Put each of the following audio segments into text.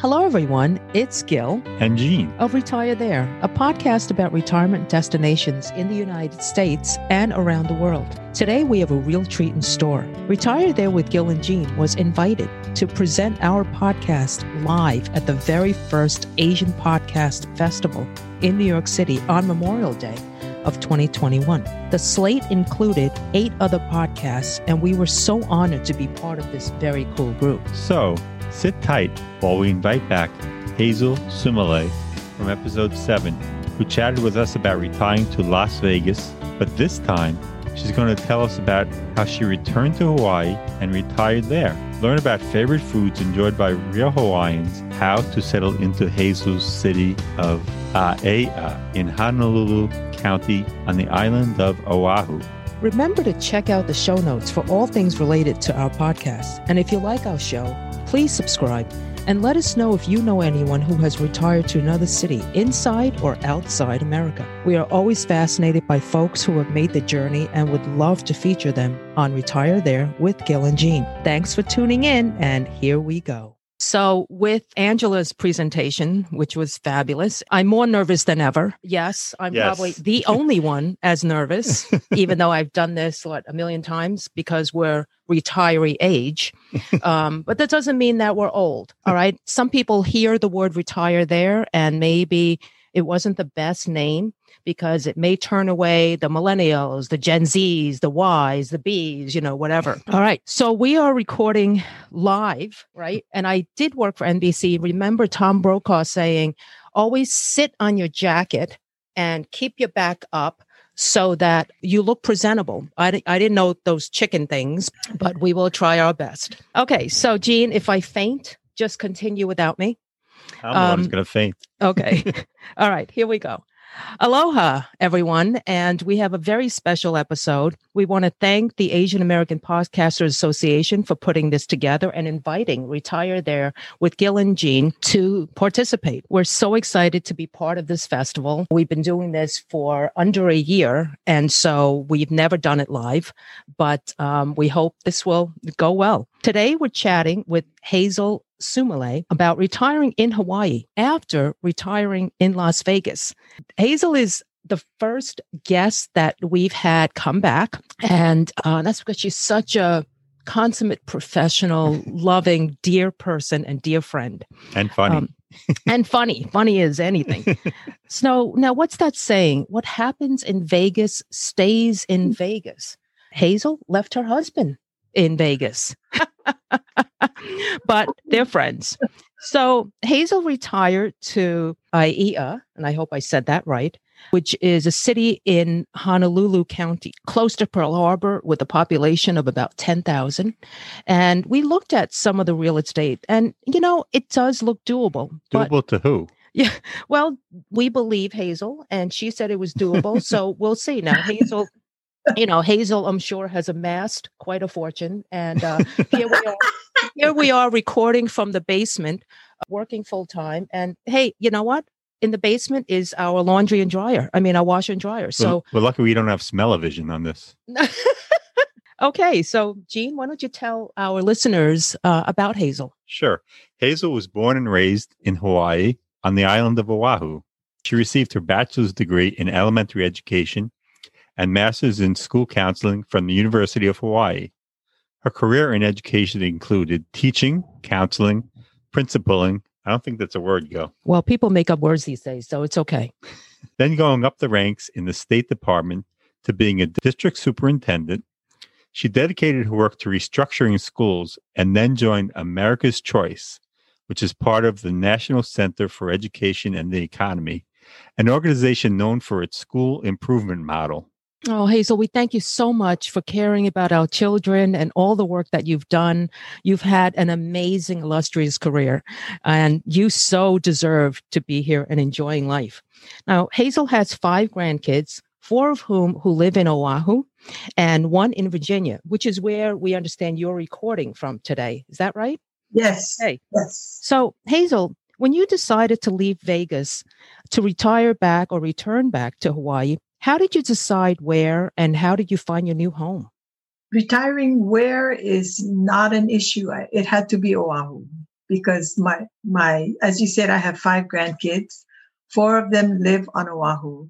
Hello, everyone. It's Gil and Jean of Retire There, a podcast about retirement destinations in the United States and around the world. Today, we have a real treat in store. Retire There with Gil and Jean was invited to present our podcast live at the very first Asian Podcast Festival in New York City on Memorial Day of 2021. The slate included eight other podcasts, and we were so honored to be part of this very cool group. So, Sit tight while we invite back Hazel Sumale from episode 7, who chatted with us about retiring to Las Vegas, but this time she's going to tell us about how she returned to Hawaii and retired there. Learn about favorite foods enjoyed by real Hawaiians, how to settle into Hazel's city of Aiea in Honolulu County on the island of Oahu. Remember to check out the show notes for all things related to our podcast. And if you like our show, Please subscribe and let us know if you know anyone who has retired to another city inside or outside America. We are always fascinated by folks who have made the journey and would love to feature them on Retire There with Gil and Jean. Thanks for tuning in, and here we go. So, with Angela's presentation, which was fabulous, I'm more nervous than ever. Yes, I'm yes. probably the only one as nervous, even though I've done this, what, a million times because we're retiree age. Um, but that doesn't mean that we're old. All right. Some people hear the word retire there and maybe it wasn't the best name because it may turn away the millennials, the Gen Zs, the Ys, the Bs, you know, whatever. All right. So we are recording live, right? And I did work for NBC. Remember Tom Brokaw saying, always sit on your jacket and keep your back up so that you look presentable. I, I didn't know those chicken things, but we will try our best. Okay. So, Jean, if I faint, just continue without me. I'm um, going to faint. okay. All right. Here we go. Aloha, everyone. And we have a very special episode. We want to thank the Asian American Podcasters Association for putting this together and inviting Retire There with Gil and Jean to participate. We're so excited to be part of this festival. We've been doing this for under a year, and so we've never done it live, but um, we hope this will go well. Today, we're chatting with Hazel Sumale about retiring in Hawaii after retiring in Las Vegas. Hazel is the first guest that we've had come back, and uh, that's because she's such a consummate professional, loving, dear person and dear friend. And funny. Um, and funny, funny as anything. so now what's that saying? What happens in Vegas stays in Vegas. Hazel left her husband in Vegas. but they're friends. So Hazel retired to Aiea, and I hope I said that right, which is a city in Honolulu County, close to Pearl Harbor, with a population of about 10,000. And we looked at some of the real estate, and, you know, it does look doable. Doable to who? Yeah. Well, we believe Hazel, and she said it was doable. so we'll see. Now, Hazel you know, Hazel, I'm sure, has amassed quite a fortune. And uh, here we are. Here we are recording from the basement, uh, working full time. And hey, you know what? In the basement is our laundry and dryer. I mean, our washer and dryer. So well, well lucky we don't have smell-o-vision on this. okay, so Jean, why don't you tell our listeners uh, about Hazel? Sure. Hazel was born and raised in Hawaii on the island of Oahu. She received her bachelor's degree in elementary education and master's in school counseling from the University of Hawaii. Her career in education included teaching, counseling, principaling. I don't think that's a word, go. Well, people make up words these days, so it's okay. then going up the ranks in the State Department to being a district superintendent. She dedicated her work to restructuring schools and then joined America's Choice, which is part of the National Center for Education and the Economy, an organization known for its school improvement model. Oh, Hazel, we thank you so much for caring about our children and all the work that you've done. You've had an amazing, illustrious career, and you so deserve to be here and enjoying life. Now, Hazel has five grandkids, four of whom who live in Oahu and one in Virginia, which is where we understand you're recording from today. Is that right? Yes. Hey. Yes. So, Hazel, when you decided to leave Vegas to retire back or return back to Hawaii, how did you decide where and how did you find your new home? Retiring where is not an issue. It had to be Oahu. because my my as you said, I have five grandkids. Four of them live on Oahu,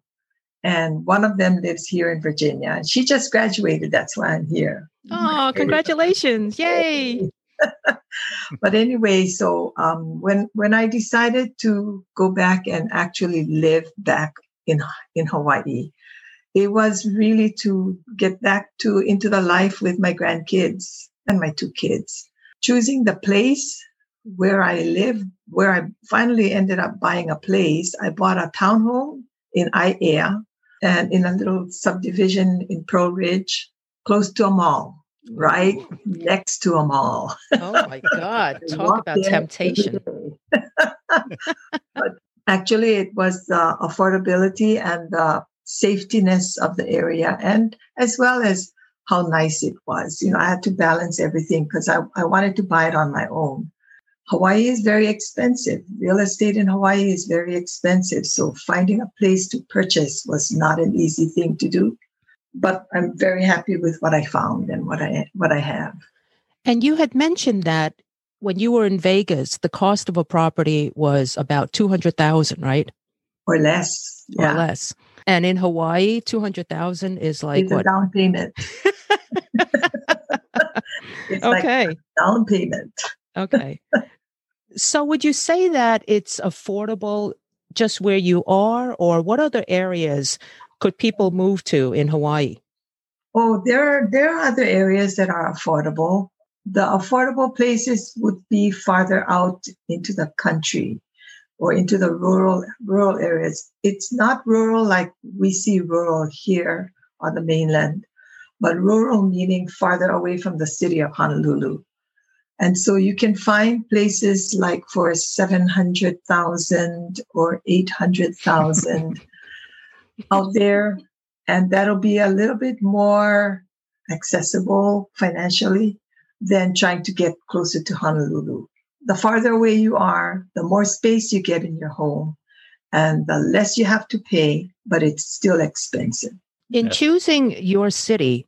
and one of them lives here in Virginia. And she just graduated. That's why I'm here. Oh, congratulations! Yay! but anyway, so um, when when I decided to go back and actually live back in in Hawaii, it was really to get back to into the life with my grandkids and my two kids. Choosing the place where I live, where I finally ended up buying a place, I bought a townhome in Aiea and in a little subdivision in Pearl Ridge, close to a mall, right Ooh. next to a mall. Oh my God. Talk about temptation. but actually, it was the affordability and the safetiness of the area, and as well as how nice it was. You know, I had to balance everything because I, I wanted to buy it on my own. Hawaii is very expensive. Real estate in Hawaii is very expensive. So finding a place to purchase was not an easy thing to do. But I'm very happy with what I found and what I what I have. And you had mentioned that when you were in Vegas, the cost of a property was about two hundred thousand, right? Or less. Yeah. Or less. And in Hawaii, two hundred thousand is like it's what? down payment. okay. Like down payment. okay. So would you say that it's affordable just where you are, or what other areas could people move to in Hawaii? Oh, there are there are other areas that are affordable. The affordable places would be farther out into the country or into the rural rural areas. It's not rural like we see rural here on the mainland, but rural meaning farther away from the city of Honolulu. And so you can find places like for 700,000 or 800,000 out there. And that'll be a little bit more accessible financially than trying to get closer to Honolulu the farther away you are, the more space you get in your home and the less you have to pay, but it's still expensive. In yes. choosing your city,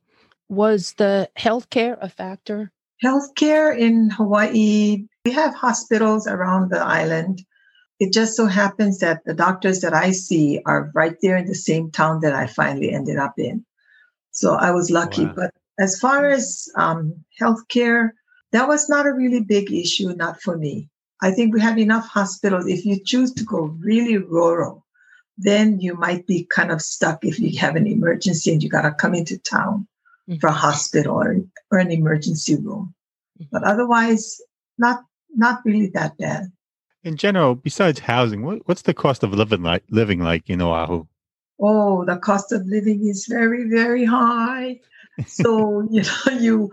was the healthcare a factor? Healthcare in Hawaii, we have hospitals around the island. It just so happens that the doctors that I see are right there in the same town that I finally ended up in. So I was lucky. Wow. But as far as um, healthcare, that was not a really big issue, not for me. I think we have enough hospitals. If you choose to go really rural, then you might be kind of stuck if you have an emergency and you got to come into town mm-hmm. for a hospital or, or an emergency room. Mm-hmm. But otherwise, not not really that bad. In general, besides housing, what, what's the cost of living like living like in Oahu? Oh, the cost of living is very, very high so you know you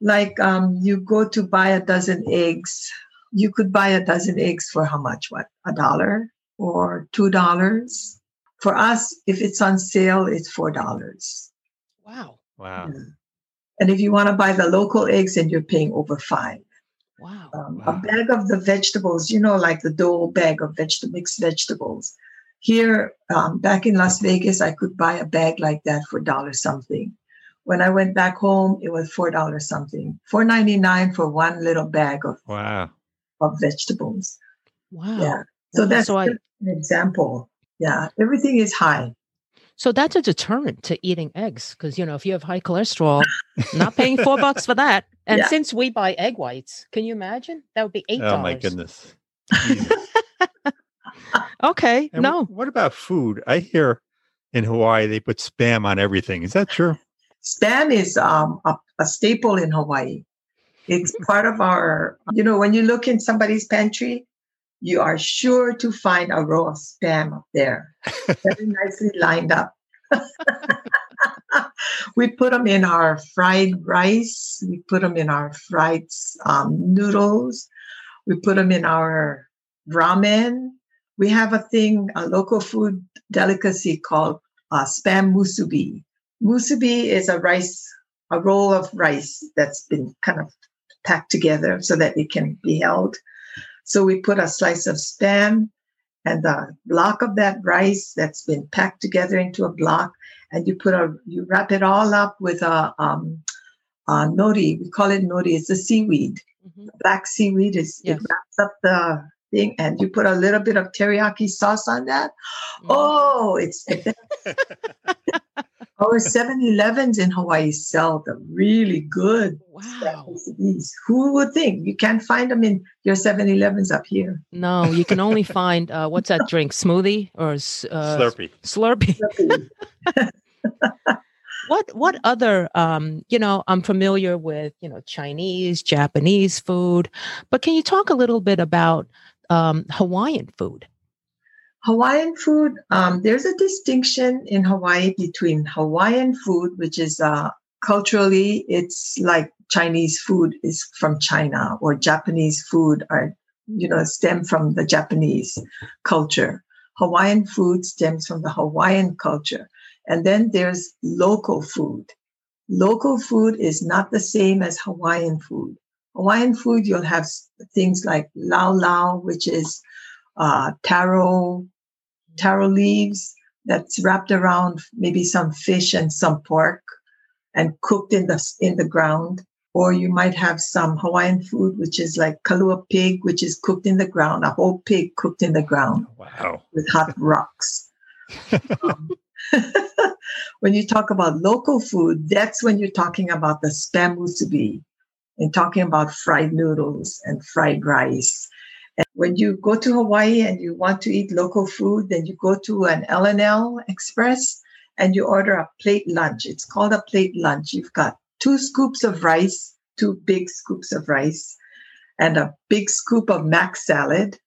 like um you go to buy a dozen eggs. You could buy a dozen eggs for how much? What a dollar or two dollars? For us if it's on sale it's four dollars. Wow. Wow. Yeah. and if you want to buy the local eggs and you're paying over five. Wow. Um, wow. a bag of the vegetables you know like the dough bag of vegetable mixed vegetables. Here um, back in las vegas i could buy a bag like that for dollar something when I went back home, it was four dollars something, four ninety nine for one little bag of wow of vegetables. Wow. Yeah. So that's so I, an example. Yeah, everything is high. So that's a deterrent to eating eggs because you know if you have high cholesterol, not paying four bucks for that. And yeah. since we buy egg whites, can you imagine that would be eight dollars? Oh my goodness. okay. And no. What about food? I hear in Hawaii they put spam on everything. Is that true? Spam is um, a, a staple in Hawaii. It's part of our, you know, when you look in somebody's pantry, you are sure to find a row of spam up there, very nicely lined up. we put them in our fried rice. We put them in our fried um, noodles. We put them in our ramen. We have a thing, a local food delicacy called uh, spam musubi. Musubi is a rice, a roll of rice that's been kind of packed together so that it can be held. So we put a slice of spam and a block of that rice that's been packed together into a block, and you put a you wrap it all up with a um, uh, nori. We call it nori. It's a seaweed. Mhm. Black seaweed is Yes. it wraps up the thing, and you put a little bit of teriyaki sauce on that. Mm. Oh, it's the best. Our 7-Elevens in Hawaii sell the really good Wow. recipes. Who would think? You can't find them in your 7-Elevens up here. No, you can only find uh, what's that drink? Smoothie or s- uh, Slurpee. Slurpee. What what other um, you know, I'm familiar with, you know, Chinese, Japanese food, but can you talk a little bit about um, Hawaiian food? Hawaiian food, um, there's a distinction in Hawaii between Hawaiian food, which is uh, culturally, it's like Chinese food is from China or Japanese food are, you know, stem from the Japanese culture. Hawaiian food stems from the Hawaiian culture. And then there's local food. Local food is not the same as Hawaiian food. Hawaiian food, you'll have things like lau lau, which is uh, taro, taro leaves that's wrapped around maybe some fish and some pork and cooked in the in the ground. Or you might have some Hawaiian food, which is like kalua pig, which is cooked in the ground, a whole pig cooked in the ground Wow. with hot rocks. Um, when you talk about local food, that's when you're talking about the spam musubi and talking about fried noodles and fried rice. And when you go to Hawaii and you want to eat local food, then you go to an L&L Express and you order a plate lunch. It's called a plate lunch. You've got two scoops of rice, two big scoops of rice, and a big scoop of mac salad,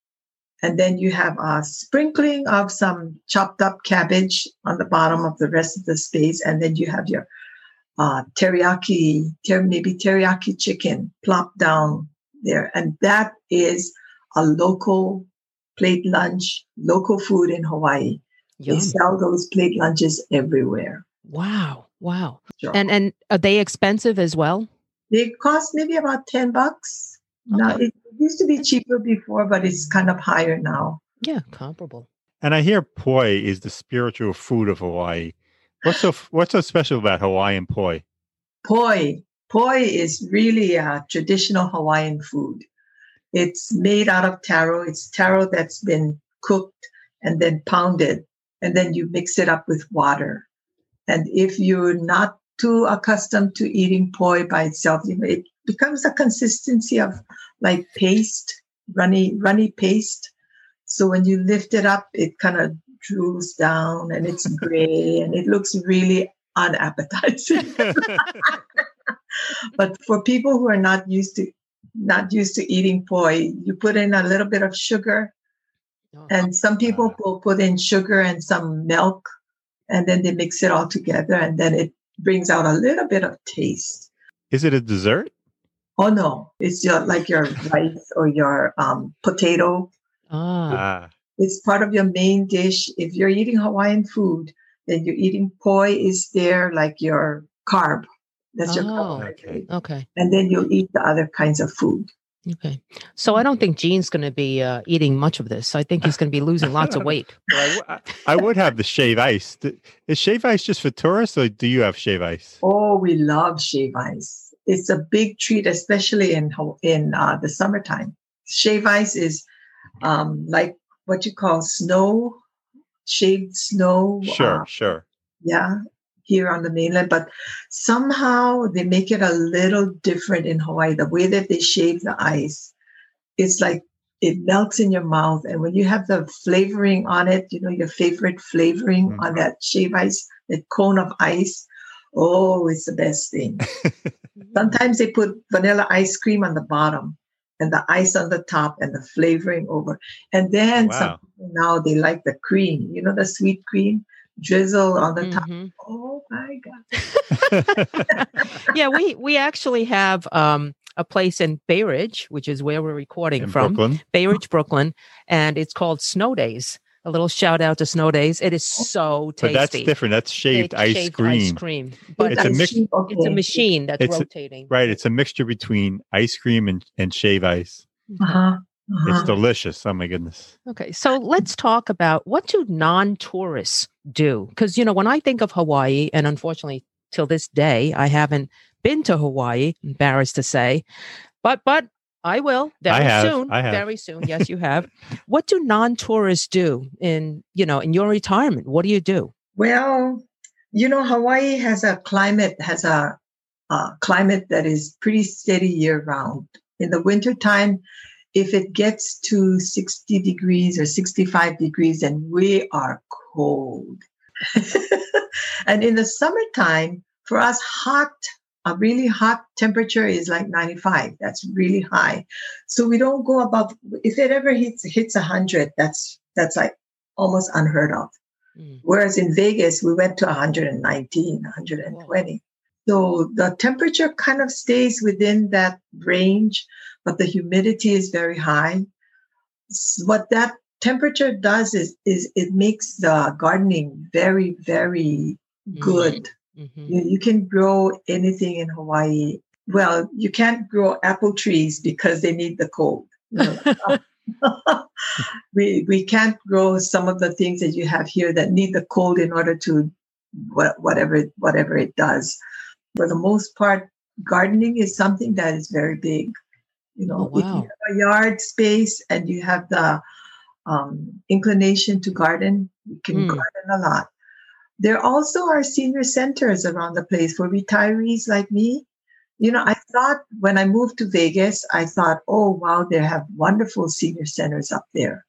and then you have a sprinkling of some chopped up cabbage on the bottom of the rest of the space. And then you have your uh, teriyaki, ter- maybe teriyaki chicken plopped down there. And that is a local plate lunch, local food in Hawaii. Yum. They sell those plate lunches everywhere. Wow. Wow. Sure. And and are they expensive as well? they cost maybe about 10 bucks. Now, it used to be cheaper before, but it's kind of higher now. Yeah, comparable. And I hear poi is the spiritual food of Hawaii. What's so what's so special about Hawaiian poi? Poi. Poi is really a traditional Hawaiian food. It's made out of taro. It's taro that's been cooked and then pounded, and then you mix it up with water. And if you're not too accustomed to eating poi by itself, you know, it becomes a consistency of like paste, runny, runny paste. So when you lift it up, it kind of drools down and it's gray and it looks really unappetizing. but for people who are not used to not used to eating poi, you put in a little bit of sugar, Oh, and some people will put in sugar and some milk, and then they mix it all together, and then it brings out a little bit of taste. is it a dessert? Oh no, it's your like your rice or your um, potato. ah, Ah, It's part of your main dish. If you're eating Hawaiian food, then you're eating poi is there like your carb. That's your Oh. carbohydrate. okay. And then you'll eat the other kinds of food. Okay. So I don't think Gene's going to be uh, eating much of this. I think he's going to be losing lots of weight. Well, I, w- I- I would have the shave ice. Th- Is shave ice just for tourists, or do you have shave ice? Oh, we love shave ice. It's a big treat, especially in Haw- in uh, the summertime. Shave ice is um, like what you call snow, shaved snow. Sure, uh, sure. yeah, here on the mainland. But somehow they make it a little different in Hawaii. The way that they shave the ice, it's like it melts in your mouth. And when you have the flavoring on it, you know, your favorite flavoring Mhm. on that shave ice, that cone of ice, oh, it's the best thing. Sometimes they put vanilla ice cream on the bottom and the ice on the top and the flavoring over. And then Wow. now they like the cream, you know, the sweet cream drizzle on the top. Mhm. Oh my God. Yeah, we we actually have um, a place in Bay Ridge, which is where we're recording In from, Brooklyn. Bay Ridge, Brooklyn, and it's called Snow Days. A little shout out to Snow Days. It is so tasty. But that's different. That's shaved It's ice shaved cream. Ice cream, but It's a it's, mix- Okay. it's a machine that's It's a- rotating. Right. It's a mixture between ice cream and, and shave ice. Uh-huh. It's delicious. Oh my goodness. Okay, so let's talk about what do non-tourists do? Because you know, when I think of Hawaii, and unfortunately, till this day, I haven't been to Hawaii, embarrassed to say, but but I will very I have. soon. I have. Very soon. Yes, you have. what do non-tourists do in you know in your retirement? What do you do? Well, you know, Hawaii has a climate has a, a climate that is pretty steady year round. In the wintertime, if it gets to 60 degrees or 65 degrees, then we are cold. and in the summertime, for us, hot, a really hot temperature is like 95. That's really high. So we don't go above, if it ever hits, hits 100, that's, that's like almost unheard of. Mm. Whereas in Vegas, we went to 119, 120. So the temperature kind of stays within that range, but the humidity is very high. What that temperature does is, is it makes the gardening very, very good. Mhm. You, you can grow anything in Hawaii. Well, you can't grow apple trees because they need the cold. We we can't grow some of the things that you have here that need the cold in order to whatever whatever it does. For the most part, gardening is something that is very big. You know, Oh, if wow. you have a yard space and you have the um, inclination to garden, you can Mm. garden a lot. There also are senior centers around the place for retirees like me. You know, I thought when I moved to Vegas, I thought, oh wow, they have wonderful senior centers up there.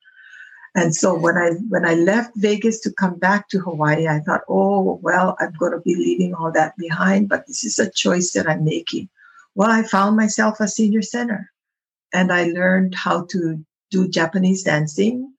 And so when I when I left Vegas to come back to Hawaii, I thought, oh well, I'm going to be leaving all that behind, but this is a choice that I'm making. Well, I found myself a senior center, and I learned how to do Japanese dancing.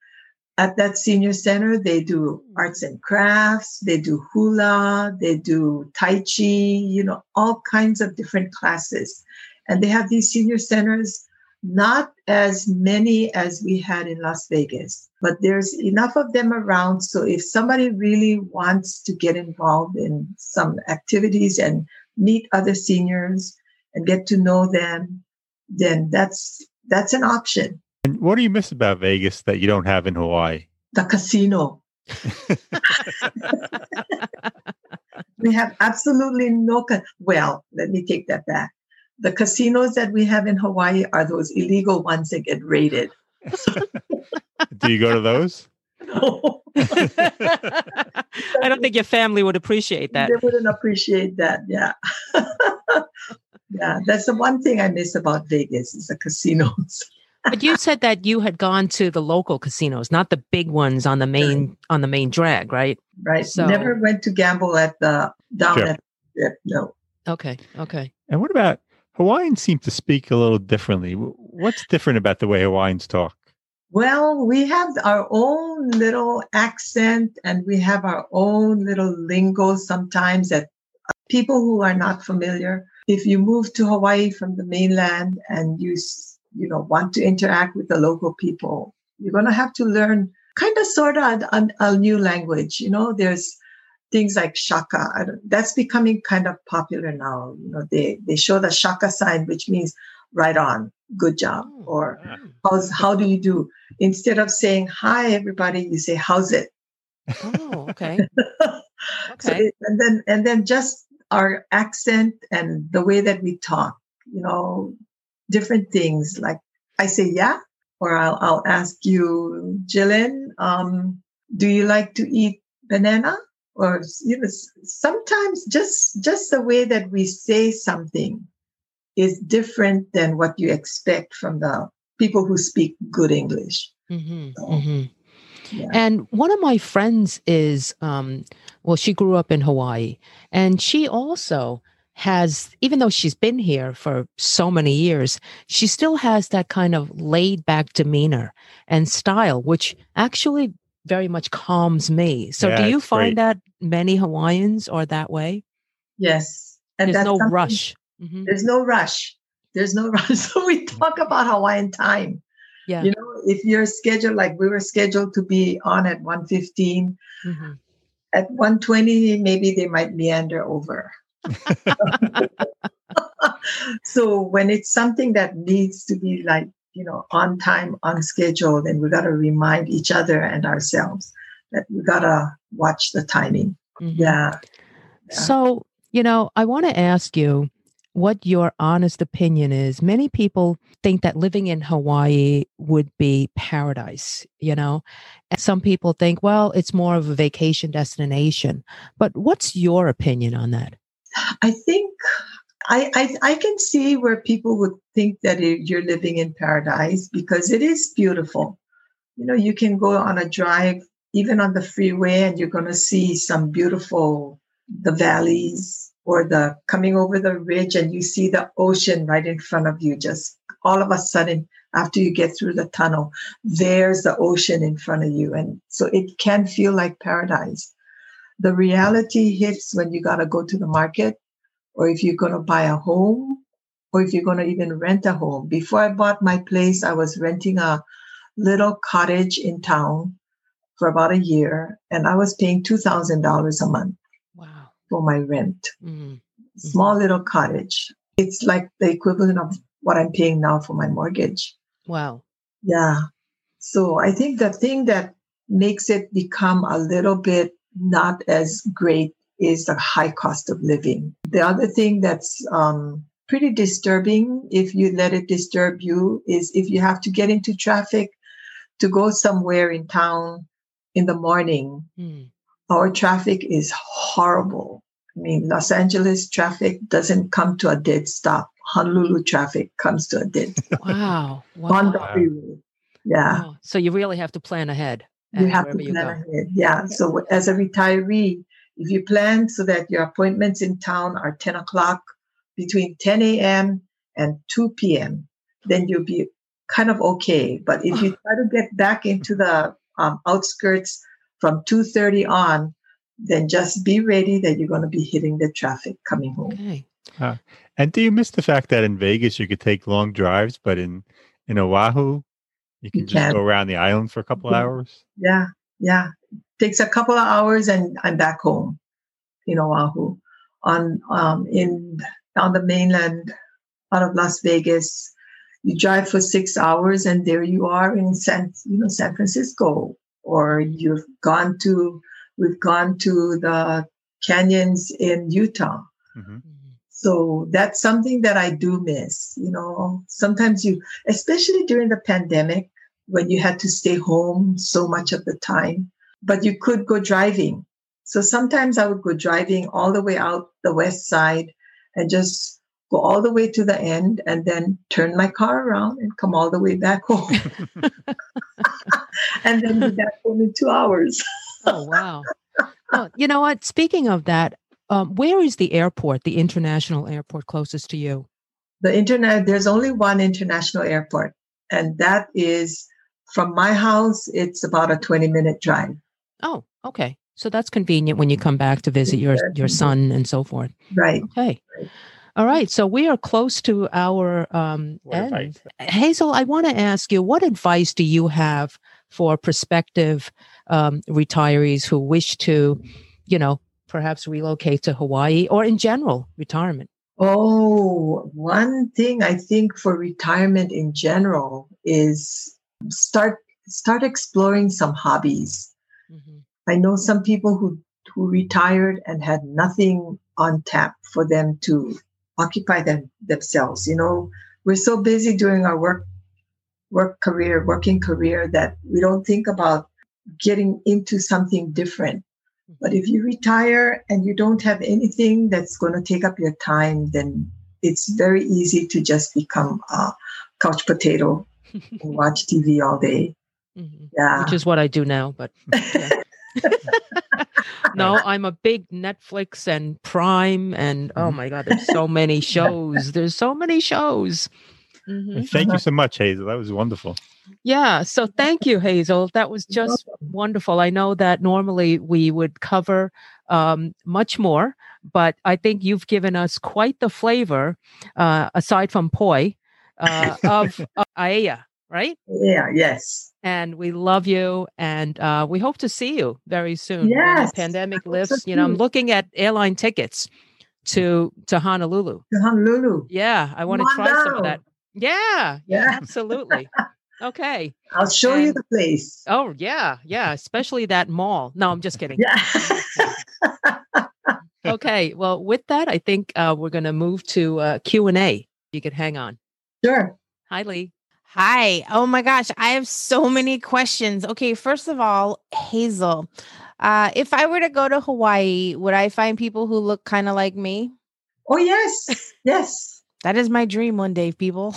At that senior center, they do arts and crafts, they do hula, they do tai chi, you know, all kinds of different classes. And they have these senior centers, not as many as we had in Las Vegas, but there's enough of them around. So if somebody really wants to get involved in some activities and meet other seniors and get to know them, then that's that's an option. And what do you miss about Vegas that you don't have in Hawaii? The casino. we have absolutely no ca- well let me take that back the casinos that we have in hawaii are those illegal ones that get raided Do you go to those? no, I don't think your family would appreciate that. they wouldn't appreciate that yeah yeah that's the one thing i miss about vegas is the casinos But you said that you had gone to the local casinos, not the big ones on the main on the main drag, right? right So- never went to gamble at the down Sure. at the strip no Okay, okay. And what about Hawaiians seem to speak a little differently. What's different about the way Hawaiians talk? Well, we have our own little accent and we have our own little lingo sometimes that uh, people who are not familiar, if you move to Hawaii from the mainland and you, you know, want to interact with the local people, you're going to have to learn kind of sort of a, a new language. You know, there's things like shaka. That's becoming kind of popular now. You know, they, they show the shaka sign, which means right on, good job, Oh, or how's how do you do instead of saying hi everybody you say how's it Oh, okay. so Okay. it- and then and then just our accent and the way that we talk you know different things. Like i say yeah or i'll, I'll ask you jillian um, do you like to eat banana? Or you know sometimes just just the way that we say something is different than what you expect from the people who speak good english. Hmm So, hmm yeah. And one of my friends is, um, well, she grew up in Hawaii, and she also has, even though she's been here for so many years, she still has that kind of laid back demeanor and style, which actually very much calms me. So, Yeah, do you it's great. find that many Hawaiians are that way? yes and There's that's no rush. Mhm. There's no rush. There's no rush. So we talk about Hawaiian time. Yeah. You if you're scheduled like we were scheduled to be on at 115, Mhm. at 120, maybe they might meander over. so when it's something that needs to be like, you know, on time, on schedule, then we gotta remind each other and ourselves that we gotta watch the timing. Mhm. Yeah. Yeah. So, you know, I want to ask you what your honest opinion is. Many people think that living in Hawaii would be paradise, you know. And some people think, well, it's more of a vacation destination. But what's your opinion on that? I think I, I, I can see where people would think that you're living in paradise because it is beautiful. You know, you can go on a drive, even on the freeway, and you're going to see some beautiful the valleys or the coming over the ridge, and you see the ocean right in front of you. Just all of a sudden, after you get through the tunnel, there's the ocean in front of you, and so it can feel like paradise. The reality hits when you got to go to the market or if you're going to buy a home or if you're going to even rent a home. Before I bought my place, I was renting a little cottage in town for about a year and I was paying $2,000 a month. For my rent. Mm-hmm. Small little cottage. It's like the equivalent of what I'm paying now for my mortgage. Wow. Yeah. So I think the thing that makes it become a little bit not as great is the high cost of living. The other thing that's um, pretty disturbing, if you let it disturb you, is if you have to get into traffic to go somewhere in town in the morning. Mm. Our traffic is horrible. I mean, Los Angeles traffic doesn't come to a dead stop. Honolulu traffic comes to a dead stop. Wow. wow. On the freeway. Yeah. Wow. So you really have to plan ahead. You have to plan ahead. Yeah. So as a retiree, if you plan so that your appointments in town are 10 o'clock between 10 a.m. and 2 p.m., then you'll be kind of okay. But if you try to get back into the um, outskirts from 2.30 on, then just be ready that you're going to be hitting the traffic coming home. Okay. Uh, and do you miss the fact that in Vegas you could take long drives, but in, in Oahu, you can you just can. go around the island for a couple yeah. hours? Yeah, yeah takes a couple of hours and I'm back home in Oahu. On um, in on the mainland out of Las Vegas, you drive for six hours and there you are in San you know San Francisco. Or you've gone to we've gone to the canyons in Utah. Mm-hmm. So that's something that I do miss. You know, sometimes you, especially during the pandemic, when you had to stay home so much of the time, but you could go driving. So sometimes I would go driving all the way out the west side and just go all the way to the end and then turn my car around and come all the way back home. and then be back home in two hours. oh, wow. Well, you know what? Speaking of that, um, where is the airport, the international airport closest to you? The internet, there's only one international airport, and that is from my house, it's about a 20 minute drive. Oh, okay. So that's convenient when you come back to visit your your son and so forth. Right. Okay. Right. All right. So we are close to our um, end. Hazel, I want to ask you, what advice do you have for prospective um, retirees who wish to, you know, perhaps relocate to Hawaii or in general retirement? Oh, one thing I think for retirement in general is start start exploring some hobbies Mm-hmm. I know some people who who retired and had nothing on tap for them to occupy them themselves. You know, we're so busy doing our work work career, working career that we don't think about getting into something different. But if you retire and you don't have anything that's going to take up your time, then it's very easy to just become a couch potato and watch TV all day. Mm-hmm. Yeah. Which is what I do now, but yeah. no, I'm a big Netflix and Prime and oh mm-hmm. my god, there's so many shows. There's so many shows. Mm-hmm. Thank you so much, Hazel. That was wonderful. Yeah. So thank you, Hazel. That was just wonderful. I know that normally we would cover um, much more, but I think you've given us quite the flavor, uh, aside from poi, uh, of, of Aiea, right? Yeah. Yes and we love you and uh, we hope to see you very soon yes. pandemic lifts you know i'm looking at airline tickets to to honolulu to honolulu yeah i want to try some of that yeah yeah absolutely okay i'll show and, you the place oh yeah yeah especially that mall no i'm just kidding yeah okay. Well, with that, I think uh, we're going to move to uh, Q and A. You could hang on. Sure. Hi, Lee. Hi. Oh my gosh, I have so many questions. Okay, first of all, Hazel, uh, if I were to go to Hawaii, would I find people who look kind of like me? Oh yes, yes. That is my dream one day, people.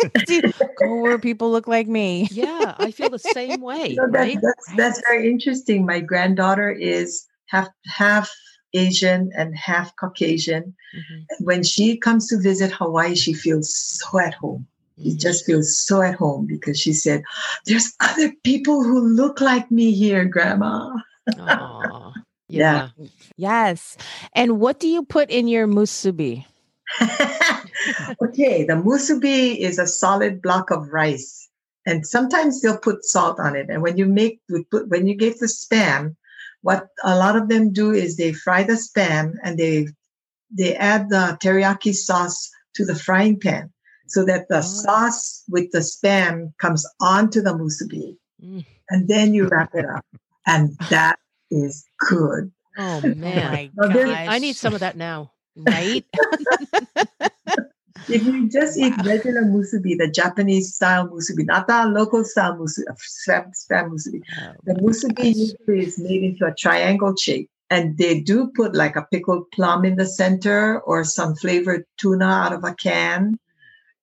go where people look like me. Yeah, I feel the same way. You know, that, right? that's that's very interesting. My granddaughter is half half Asian and half Caucasian. Mhm, when she comes to visit Hawaii, she feels so at home. She mhm. just feels so at home because she said, "There's other people who look like me here, Grandma." Yeah. yeah. Yes. And what do you put in your musubi? okay, the musubi is a solid block of rice, and sometimes they'll put salt on it. And when you make we put when you get the spam, what a lot of them do is they fry the spam and they they add the teriyaki sauce to the frying pan so that the Oh. sauce with the spam comes onto the musubi, Mm. and then you wrap it up, and that is good. Oh Oh man, my Now, there's- gosh. I need some of that now. Right? If you just eat Wow. regular musubi, the Japanese style musubi, not the local style musubi, uh, spam, spam musubi, Oh the musubi usually is made into a triangle shape. And they do put like a pickled plum in the center or some flavored tuna out of a can.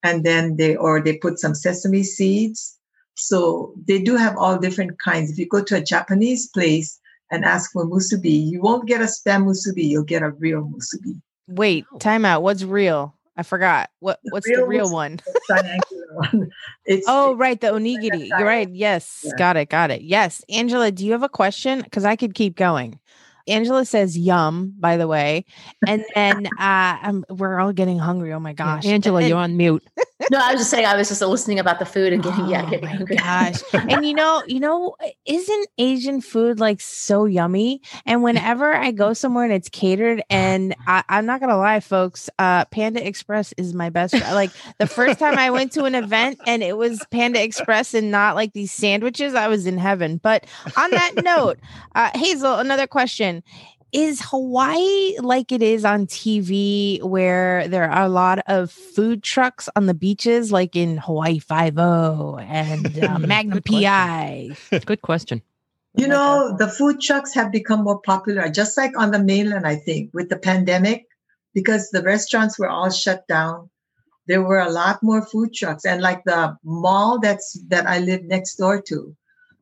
And then they, or they put some sesame seeds. So they do have all different kinds. If you go to a Japanese place and ask for musubi, you won't get a spam musubi, you'll get a real musubi. Wait, Oh. time out. What's real? I forgot. What The what's the real real one? The triangular one. It's Oh, right, the onigiri. You're right. Yes. Yeah. Got it. Got it. Yes. Angela, do you have a question? Because I could keep going. Angela says yum, by the way. And then uh um, we're all getting hungry. Oh my gosh. Angela, And- you're on mute. No, I was just saying I was just listening about the food and getting yeah, Oh getting my hungry. gosh. and you know, you know, isn't Asian food like so yummy? And whenever I go somewhere and it's catered, and I, I'm not gonna lie, folks, uh, Panda Express is my best. Like the first time I went to an event and it was Panda Express and not like these sandwiches, I was in heaven. But on that note, uh, Hazel, another question. Is Hawaii like it is on TV, where there are a lot of food trucks on the beaches, like in Hawaii Five O and uh, Magnum good question. PI? Good question. You know, the food trucks have become more popular, just like on the mainland, I think, with the pandemic, because the restaurants were all shut down. There were a lot more food trucks. And like the mall that's that I live next door to,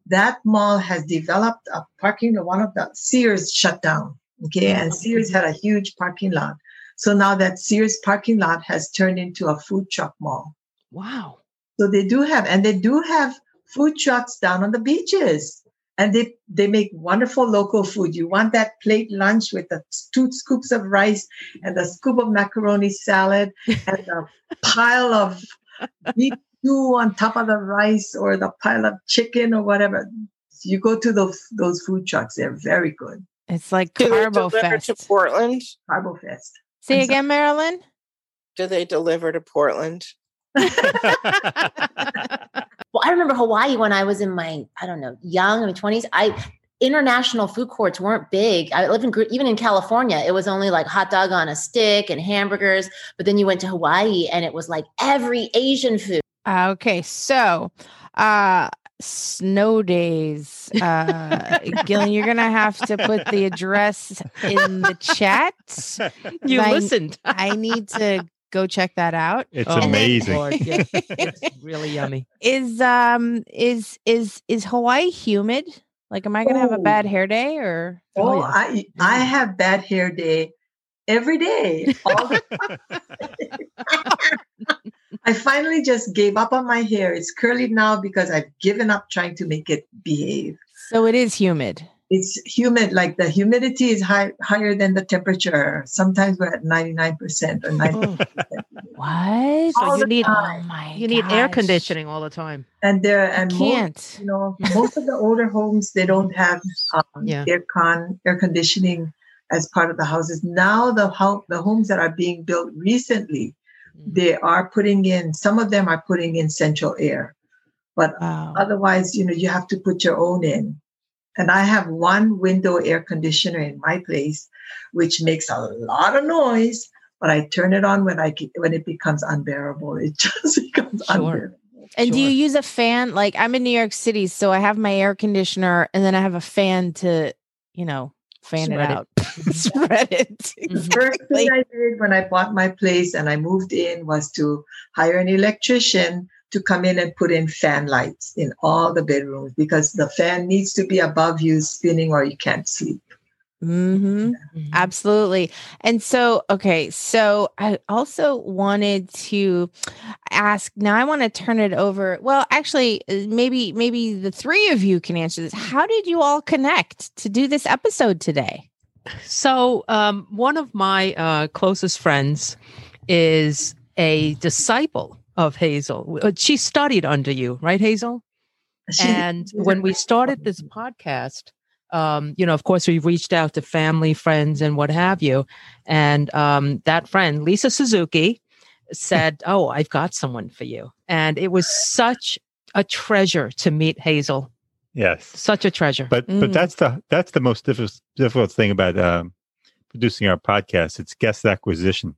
that mall has developed a parking lot. one of the Sears shut down. Okay. And mm-hmm. Sears had a huge parking lot. So now that Sears parking lot has turned into a food truck mall. Wow. So they do have, and they do have food trucks down on the beaches. And they, they make wonderful local food. You want that plate lunch with the two scoops of rice and the scoop of macaroni salad and a pile of beef stew on top of the rice or the pile of chicken or whatever. You go to those those food trucks; they're very good. It's like Do they Carbo deliver to Portland? Carbo Fest. Say I'm again, Marilyn. Do they deliver to Portland? Well, I remember Hawaii when I was in my, I don't know, young, in my 20s. I international food courts weren't big. I live in Gr- even in California, it was only like hot dog on a stick and hamburgers. But then you went to Hawaii and it was like every Asian food. Uh, okay, so uh snow days. Uh Gillian, you're gonna have to put the address in the chat. You I- listened. I need to go check that out. It's Oh, amazing. Lord, yeah. It's really yummy. Is um is is is Hawaii humid? Like am I gonna have a Oh. bad hair day or Oh, yeah. I I have bad hair day every day. All the I finally just gave up on my hair. It's curly now because I've given up trying to make it behave. so it is humid. It's humid, like the humidity is high, higher than the temperature. Sometimes we're at 99% or 90%. What? So you the need Oh my you need air conditioning all the time. And there and most, Can't. you know, most of the older homes they don't have um, Yeah. air con air conditioning as part of the houses. Now the ho- the homes that are being built recently. Mm-hmm. they are putting in some of them are putting in central air but Wow. otherwise you know you have to put your own in And I have one window air conditioner in my place, which makes a lot of noise, but I turn it on when I get, when it becomes unbearable. It just becomes Sure. unbearable. And do you use a fan? Like I'm in New York City, so I have my air conditioner and then I have a fan to, you know, fan Spread it it. out. Spread it. Mm-hmm. The first thing I did when I bought my place and I moved in was to hire an electrician to come in and put in fan lights in all the bedrooms because the fan needs to be above you spinning or you can't sleep. Hmm Mhm. Absolutely. And so, okay, so I also wanted to ask now I want to turn it over. Well, actually, uh, maybe maybe the three of you can answer this. How did you all connect to do this episode today? So, um, one of my uh, closest friends is a disciple of Hazel. Uh, She studied under you, right, Hazel? She- and when we started this podcast, um, you know, of course, we reached out to family, friends, and what have you. And um, that friend, Lisa Suzuki, said, "Oh, I've got someone for you." And it was such a treasure to meet Hazel. Yes. Such a treasure. But Mm. but that's the that's the most difficult difficult thing about um, producing our podcast. It's guest acquisition.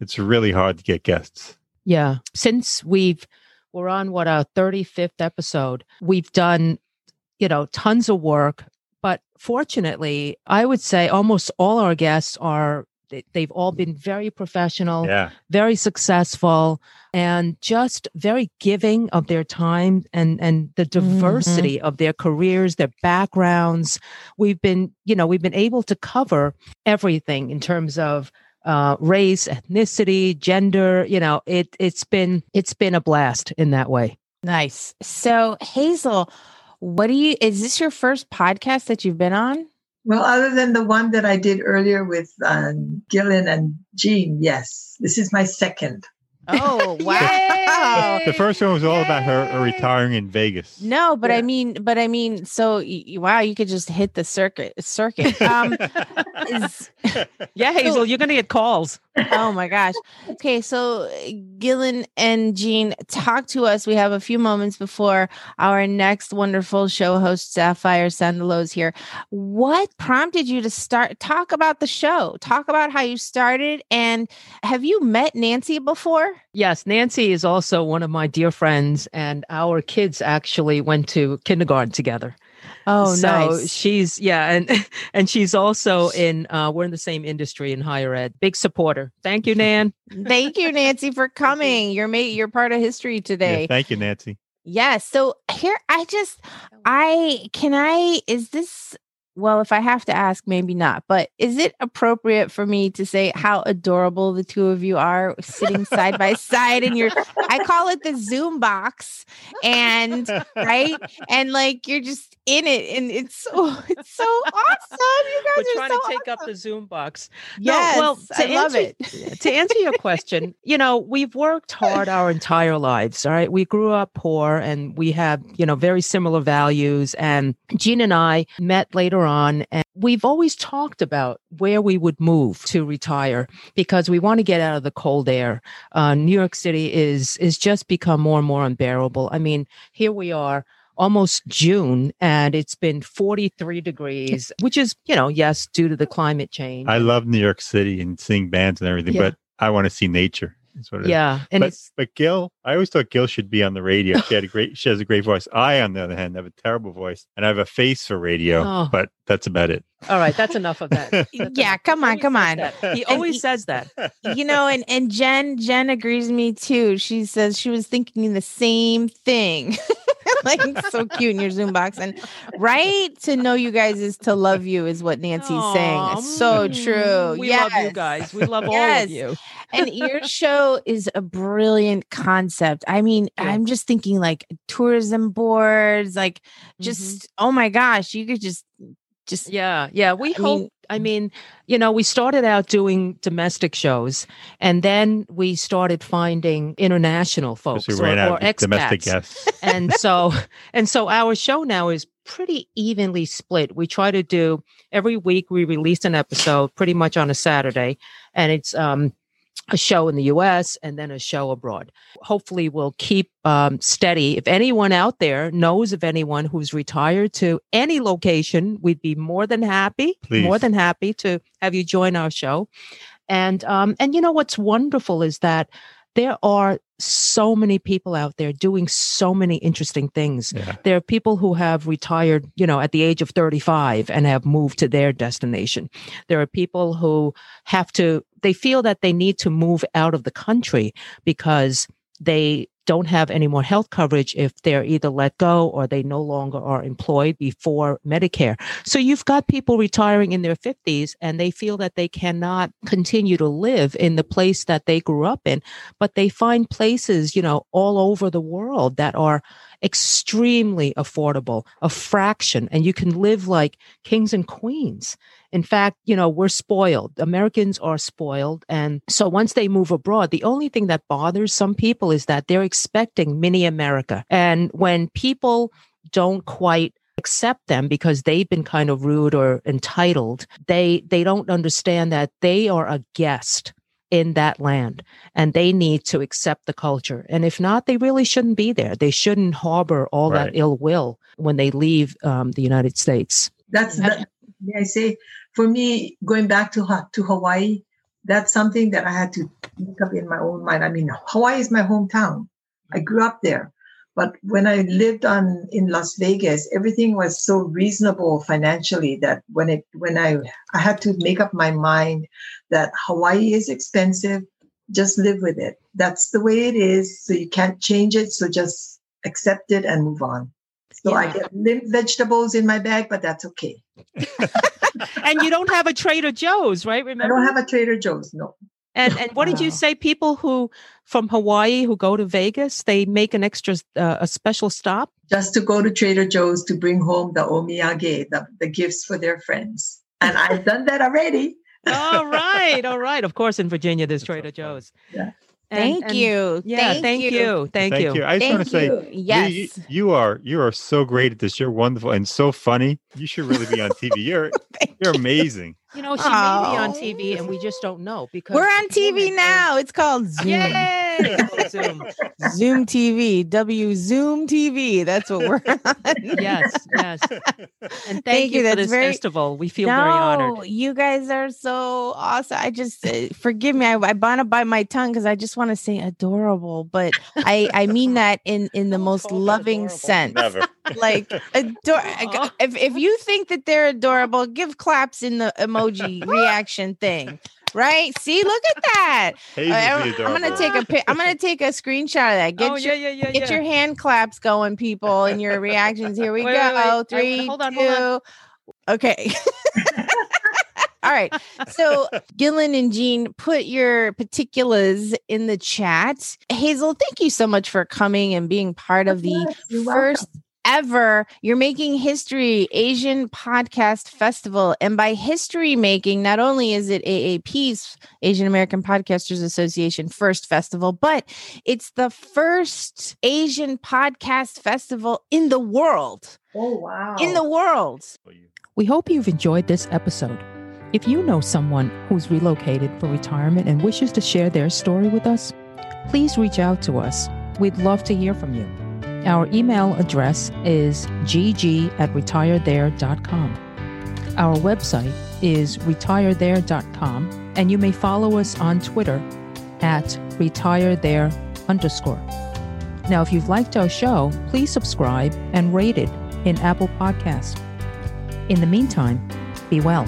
It's really hard to get guests. Yeah. Since we've we're on what our 35th episode, we've done, you know, tons of work. But fortunately, I would say almost all our guests are they- they've all been very professional, Yeah. very successful, and just very giving of their time and and the diversity of their careers, their backgrounds. We've been, you know, we've been able to cover everything in terms of uh, race, ethnicity, gender. You know, it it's been it's been a blast in that way. Nice. So, Hazel, what do you is this your first podcast that you've been on? Well, other than the one that I did earlier with um, Gillian and Jean, yes, this is my second. Oh, Yay! wow. The first one was all about her, her retiring in Vegas. No, but I mean, but I mean, so y- y- wow, you could just hit the circuit circuit. Um is, Yeah, Hazel, you're going to get calls. Oh my gosh. Okay, so uh, Gillen and Jean, talk to us. We have a few moments before our next wonderful show host, Sapphire Sandalos here. What prompted you to start? Talk about the show. Talk about how you started. And have you met Nancy before? Yes, Nancy is also one of my dear friends, and our kids actually went to kindergarten together. Oh, so nice. she's yeah, and and she's also in. Uh, we're in the same industry in higher ed. Big supporter. Thank you, Nan. Thank you, Nancy, for coming. You're mate. You're part of history Yeah, today. thank you, Nancy. Yes. So here, I just, I can I, is this, well, if I have to ask, maybe not, but is it appropriate for me to say how adorable the two of you are sitting side by side in your, I call it the Zoom box and, right? And like you're just in it and it's so, it's so awesome. You guys are awesome. We're trying so to take up the Zoom box. No, Yes. well, I to love answer- it. to answer your question, you know, we've worked hard our entire lives. All right. We grew up poor and we have, you know, very similar values. And Jean and I met later on and we've always talked about where we would move to retire because we want to get out of the cold air. Uh, New York City is, is just become more and more unbearable. I mean, here we are almost June and it's been 43 degrees, which is, you know, yes, due to the climate change. I love New York City and seeing bands and everything, Yeah. but I want to see nature. That's what it is. yeah. And but, it's, but Gil, I always thought Gil should be on the radio. She had a great, she has a great voice. I, on the other hand, have a terrible voice, and I have a face for radio. Oh. But that's about it. All right, that's enough of that. Yeah, come on, come on. He always he- says that. you know and and jen jen agrees with me too she says she was thinking the same thing like so cute in your zoom box and right to know you guys is to love you is what nancy's Aw, saying so mm, true We yes. love you guys. We love all of you. and your show is a brilliant concept i mean Yeah. i'm just thinking like tourism boards like just oh my gosh you could just just. Yeah, yeah. We I hope. mean- I mean, you know, we started out doing domestic shows, and then we started finding international folks we ran or, out or of domestic expats. guests. and so and so our show now is pretty evenly split we try to do every week we release an episode pretty much on a saturday and it's um a show in the US and then a show abroad. Hopefully, we'll keep um, steady. If anyone out there knows of anyone who's retired to any location, we'd be more than happy, Please. more than happy to have you join our show. And um, and you know what's wonderful is that there are so many people out there doing so many interesting things. Yeah. There are people who have retired, you know, at the age of 35 and have moved to their destination. There are people who have to, they feel that they need to move out of the country because they don't have any more health coverage if they're either let go or they no longer are employed before Medicare. So you've got people retiring in their 50s and they feel that they cannot continue to live in the place that they grew up in, but they find places, you know, all over the world that are extremely affordable, a fraction, and you can live like kings and queens. In fact, you know, we're spoiled. Americans are spoiled. And so once they move abroad, the only thing that bothers some people is that they're expecting mini America. And when people don't quite accept them because they've been kind of rude or entitled, they they don't understand that they are a guest in that land and they need to accept the culture. And if not, they really shouldn't be there. They shouldn't harbor all Right. that ill will when they leave um, the United States. That's that, may I say for me going back to to Hawaii. That's something that I had to make up in my own mind. I mean, Hawaii is my hometown. I grew up there, but when I lived on in Las Vegas, everything was so reasonable financially that when it when I I had to make up my mind that Hawaii is expensive. Just live with it. That's the way it is. So you can't change it. So just accept it and move on. So I get limp vegetables in my bag, but that's okay. and you don't have a Trader Joe's, right? I don't have a Trader Joe's. No. and and what did you say? People who from Hawaii who go to Vegas, they make an extra uh, a special stop. Just to go to Trader Joe's to bring home the omiyage, the, the gifts for their friends. And I've done that already. all right, all right. Of course, in Virginia, there's Trader. Joe's. Yeah. And- Thank and- you. Yeah, thank, you. Thank, Thank you. you. I just want to say, you. Yes. you, you are you are so great at this. You're wonderful and so funny. You should really be on TV. You're you're amazing. You know, she may be on Oh. TV, and we just don't know because We're on TV woman is- now. It's called Zoom. Yay! Oh, Zoom. Zoom TV. W Zoom TV. That's what we're on. Yes, yes. And thank, Thank you, you. for That's this very- festival. We feel very honored. You guys are so awesome. I just uh, forgive me. I, I want to bite my tongue because I just want to say adorable, but I I mean that in in the most loving adorable. sense. Never. Like ador- Aw. if if you think that they're adorable, give claps in the emoji reaction thing. Right? See, look at that. Hazel's I, the am gonna take a pic. I'm gonna take a screenshot of that. Get oh your yeah, yeah, yeah, Get yeah. your hand claps going, people, and your reactions. Here we Wait, wait, wait. go. I- Three, hold on, two. hold on. Okay. All right. So, Gillen and Jean, put your particulars in the chat. Hazel, thank you so much for coming and being part of the Yes, you're first ever You're Making History Asian Podcast Festival. And by history making, not only is it AAP's Asian American Podcasters Association first festival, but it's the first Asian podcast festival in the world. Oh, wow. In the world. We hope you've enjoyed this episode. If you know someone who's relocated for retirement and wishes to share their story with us, please reach out to us. We'd love to hear from you. Our email address is gg at retirethere.com. Our website is retirethere.com, and you may follow us on Twitter at retirethere underscore. Now, if you've liked our show, please subscribe and rate it in Apple Podcasts. In the meantime, be well.